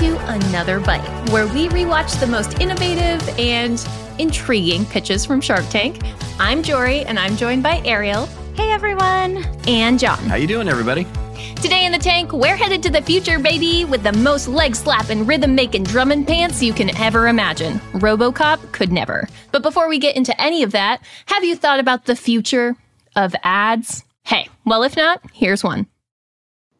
to Another Bite, where we rewatch the most innovative and intriguing pitches from Shark Tank. I'm Jorie, and I'm joined by Ariel. Hey everyone. And Jon. How you doing, everybody? Today in the tank, we're headed to the future, baby, with the most leg slapping, rhythm making drumming pants you can ever imagine. Robocop could never. But before we get into any of that, have you thought about the future of ads? Hey, well, if not, here's one.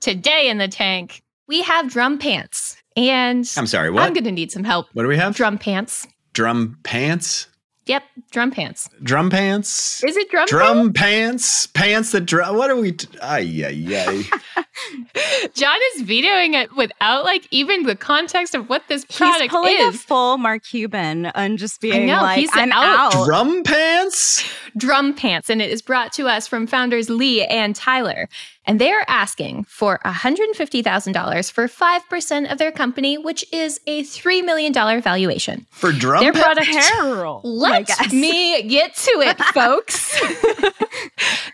Today in the tank, we have drum pants. And I'm sorry, what? I'm going to need some help. What do we have? Drum pants. Drum pants? Yep, drum pants. Drum pants? Is it drum Drum pants? Pants that drum. What are we? T- ay, ay, ay. Jon is vetoing it without like even the context of what this product He's pulling is. a full Mark Cuban and just being know, like, he's I'm out. out. Drum pants? Drum Pants, and it is brought to us from founders Lee and Tyler. And they are asking for $150,000 for 5% of their company, which is a $3 million valuation. For drum Their pants? product. Peril. I Let guess. me get to it, folks.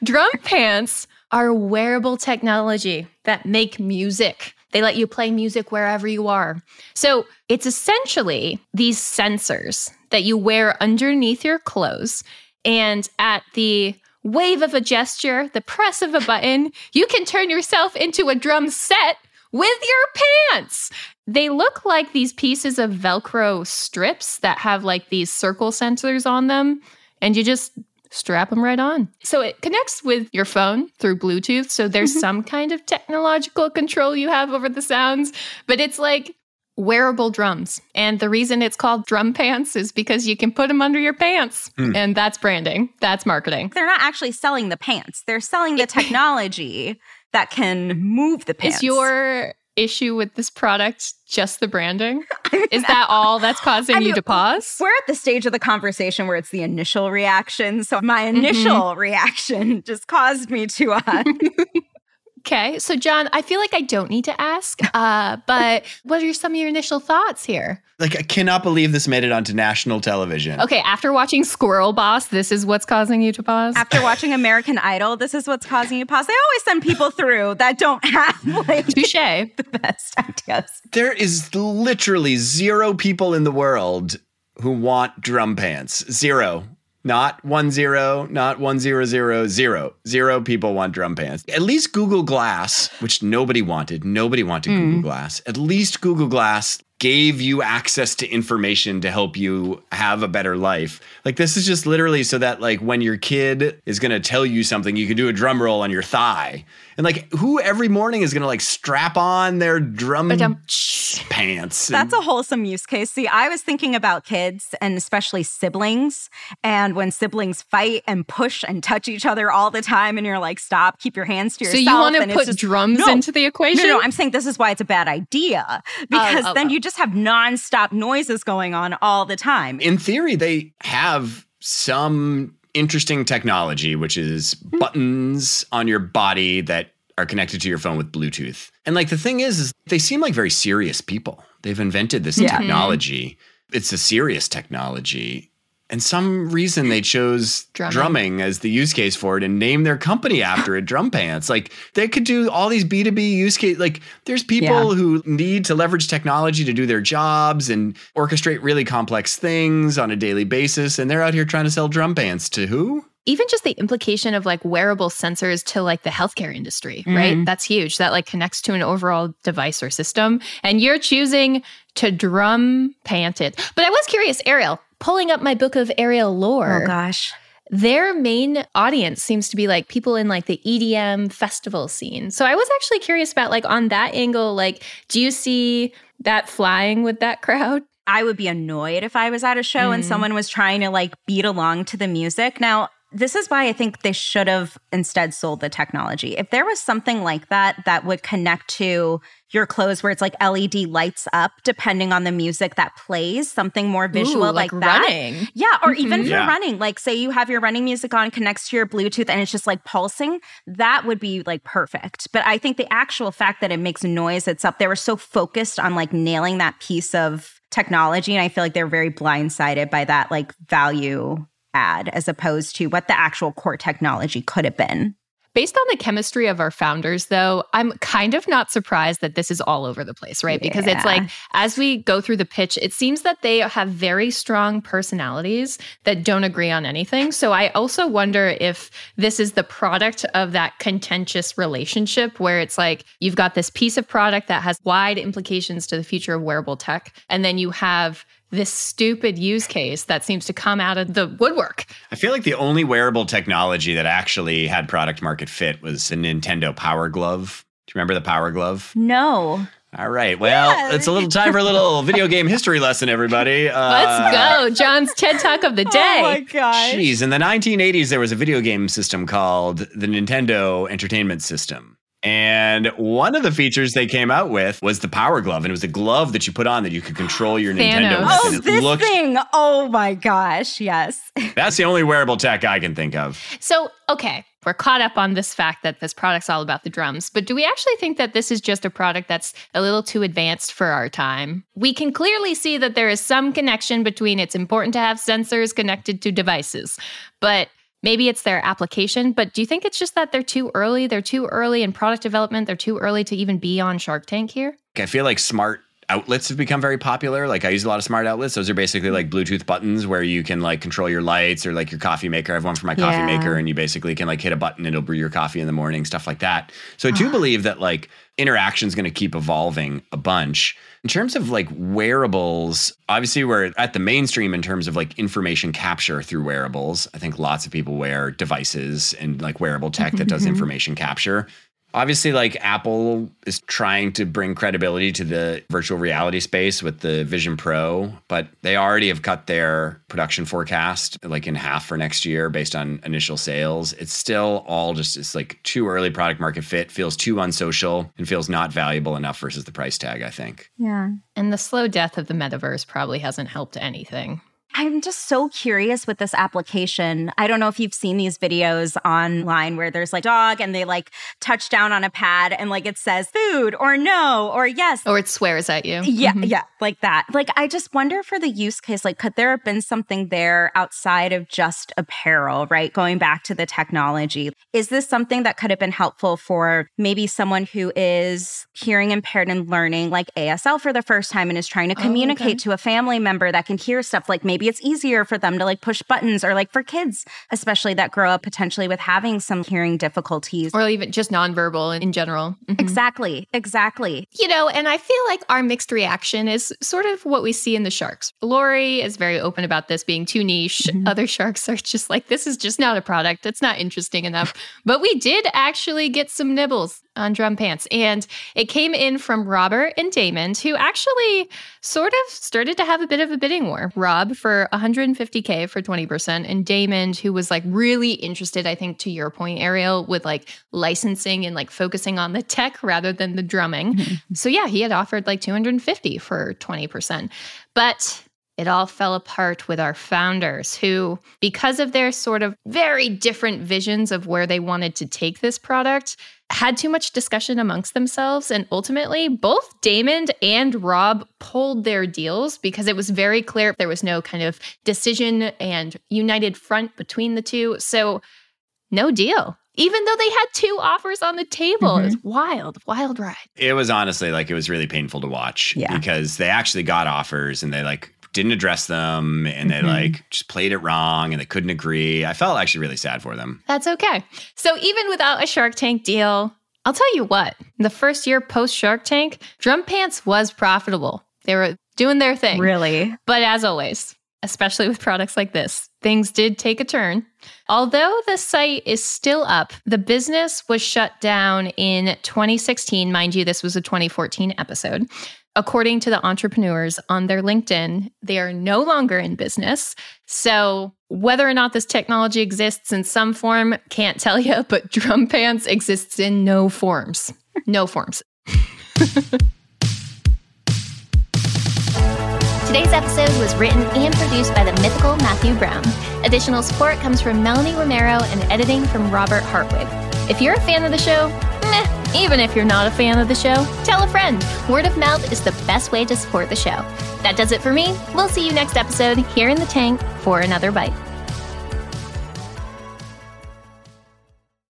Drum Pants are wearable technology that make music. They let you play music wherever you are. So it's essentially these sensors that you wear underneath your clothes. And at the wave of a gesture, the press of a button, you can turn yourself into a drum set with your pants. They look like these pieces of Velcro strips that have like these circle sensors on them, and you just strap them right on. So it connects with your phone through Bluetooth. So there's mm-hmm. some kind of technological control you have over the sounds, but it's like wearable drums. And the reason it's called drum pants is because you can put them under your pants. Hmm. And that's branding, that's marketing. They're not actually selling the pants. They're selling the technology that can move the pants. Is your issue with this product just the branding? Is that all that's causing I you to pause? We're at the stage of the conversation where it's the initial reaction. So my Mm-hmm. initial reaction just caused me to uh, Okay, so Jon, I feel like I don't need to ask, uh, but what are some of your initial thoughts here? Like, I cannot believe this made it onto national television. Okay, after watching Squirrel Boss, this is what's causing you to pause. after watching American Idol. This is what's causing you to pause. They always send people through that don't have like Touche. the best ideas. There is literally zero people in the world who want drum pants. Zero. Not one zero, not one zero zero, zero. Zero people want drum pants. At least Google Glass, which nobody wanted, nobody wanted hmm. Google Glass. At least Google Glass gave you access to information to help you have a better life. Like this is just literally so that like when your kid is going to tell you something, you can do a drum roll on your thigh. And like who every morning is going to like strap on their drum pants? That's a wholesome use case. See, I was thinking about kids and especially siblings. And when siblings fight and push and touch each other all the time, and you're like, stop, keep your hands to yourself. So yourself. you want to and it's put just- drums No. into the equation? No, no, I'm saying this is why it's a bad idea oh, because oh, then oh. you just have nonstop noises going on all the time. in theory, they have some interesting technology, which is hmm. buttons on your body that are connected to your phone with Bluetooth. And like the thing is, is they seem like very serious people. They've invented this Yeah. technology. It's a serious technology. And some reason they chose Drumming. drumming. as the use case for it and name their company after it, Drum Pants. Like they could do all these B2B use case. Like there's people who need to leverage technology to do their jobs and orchestrate really complex things on a daily basis. And they're out here trying to sell drum pants to who? even just the implication of like wearable sensors to like the healthcare industry, right? Mhm. That's huge. That like connects to an overall device or system. And you're choosing to drum pant it. But I was curious, Ariel, pulling up my book of Ariel lore. Oh gosh. their main audience seems to be like people in like the EDM festival scene. So I was actually curious about like on that angle, like, do you see that flying with that crowd? I would be annoyed if I was at a show and Mm. someone was trying to like beat along to the music. Now, this is why I think they should have instead sold the technology. If there was something like that that would connect to your clothes where it's like LED lights up depending on the music that plays, something more visual Ooh, like, that. running. Yeah, or even Mhm. for Yeah. running, like say you have your running music on, connects to your Bluetooth, and it's just like pulsing, that would be like perfect. But I think the actual fact that it makes noise, it's up. They were so focused on like nailing that piece of technology, and I feel like they're very blindsided by that like value as opposed to what the actual core technology could have been. Based on the chemistry of our founders, though, I'm kind of not surprised that this is all over the place, right? Yeah. Because it's like, as we go through the pitch, it seems that they have very strong personalities that don't agree on anything. So I also wonder if this is the product of that contentious relationship where it's like you've got this piece of product that has wide implications to the future of wearable tech, and then you have this stupid use case that seems to come out of the woodwork. I feel like the only wearable technology that actually had product market fit was the Nintendo Power Glove. Do you remember the Power Glove? No. All right. Well, yeah. it's a little time for a little video game history lesson, everybody. Uh, Let's go. Jon's TED Talk of the day. Oh my gosh. Jeez, in the 1980s, there was a video game system called the Nintendo Entertainment System. And one of the features they came out with was the Power Glove, and it was a glove that you put on that you could control your Thanos. Nintendo with. Oh, this looked, thing! Oh my gosh, yes. That's the only wearable tech I can think of. So, okay, we're caught up on this fact that this product's all about the drums, but do we actually think that this is just a product that's a little too advanced for our time? We can clearly see that there is some connection between it's important to have sensors connected to devices, but Maybe it's their application, but do you think it's just that they're too early? They're too early in product development. They're too early to even be on Shark Tank here? I feel like smart outlets have become very popular. Like I use a lot of smart outlets. Those are basically like Bluetooth buttons where you can like control your lights or like your coffee maker. I have one for my coffee yeah. maker and you basically can like hit a button and it'll brew your coffee in the morning, stuff like that. So I do ah. believe that like interaction is going to keep evolving a bunch. In terms of like wearables, obviously we're at the mainstream in terms of like information capture through wearables. I think lots of people wear devices and like wearable tech that does information capture obviously like apple is trying to bring credibility to the virtual reality space with the vision pro but they already have cut their production forecast like in half for next year based on initial sales. It's still all just it's like too early product market fit feels too unsocial and feels not valuable enough versus the price tag i think. Yeah. And the slow death of the metaverse probably hasn't helped anything I'm just so curious with this application. I don't know if you've seen these videos online where there's like dog and they like touch down on a pad and like it says food or no or yes. Or it swears at you. Yeah, mm-hmm. yeah, like that. Like I just wonder for the use case, like could there have been something there outside of just apparel, right? Going back to the technology. Is this something that could have been helpful for maybe someone who is hearing impaired and learning like ASL for the first time and is trying to communicate oh, okay. to a family member that can hear stuff like maybe it's easier for them to like push buttons or like for kids, especially that grow up potentially with having some hearing difficulties or even just nonverbal in general. Mm-hmm. Exactly. Exactly. You know, and I feel like our mixed reaction is sort of what we see in the sharks. Lori is very open about this being too niche. Mm-hmm. Other sharks are just like, this is just not a product. It's not interesting enough. but we did actually get some nibbles on drum pants. And it came in from Robert and Daymond, who actually sort of started to have a bit of a bidding war. Rob for 150K for 20%, and Daymond, who was like really interested, I think, to your point, Ariel, with like licensing and like focusing on the tech rather than the drumming. Mm-hmm. So yeah, he had offered like 250 for 20%. But it all fell apart with our founders, who, because of their sort of very different visions of where they wanted to take this product, had too much discussion amongst themselves. And ultimately, both Daymond and Rob pulled their deals because it was very clear there was no kind of decision and united front between the two. So, no deal. Even though they had two offers on the table, mm-hmm. it was wild, wild ride. It was honestly like it was really painful to watch yeah. because they actually got offers and they like didn't address them and mm-hmm. they like just played it wrong and they couldn't agree. I felt actually really sad for them. That's okay. So even without a Shark Tank deal, I'll tell you what, the first year post Shark Tank, Drum Pants was profitable. They were doing their thing. Really? But as always, especially with products like this, things did take a turn. Although the site is still up, the business was shut down in 2016. Mind you, this was a 2014 episode. According to the entrepreneurs on their LinkedIn, they are no longer in business. So, whether or not this technology exists in some form, can't tell you, but Drum Pants exists in no forms. No forms. Today's episode was written and produced by the mythical Matthew Brown. Additional support comes from Melanie Romero and editing from Robert Hartwig. If you're a fan of the show, even if you're not a fan of the show, tell a friend. Word of mouth is the best way to support the show. That does it for me. We'll see you next episode here in the tank for another bite.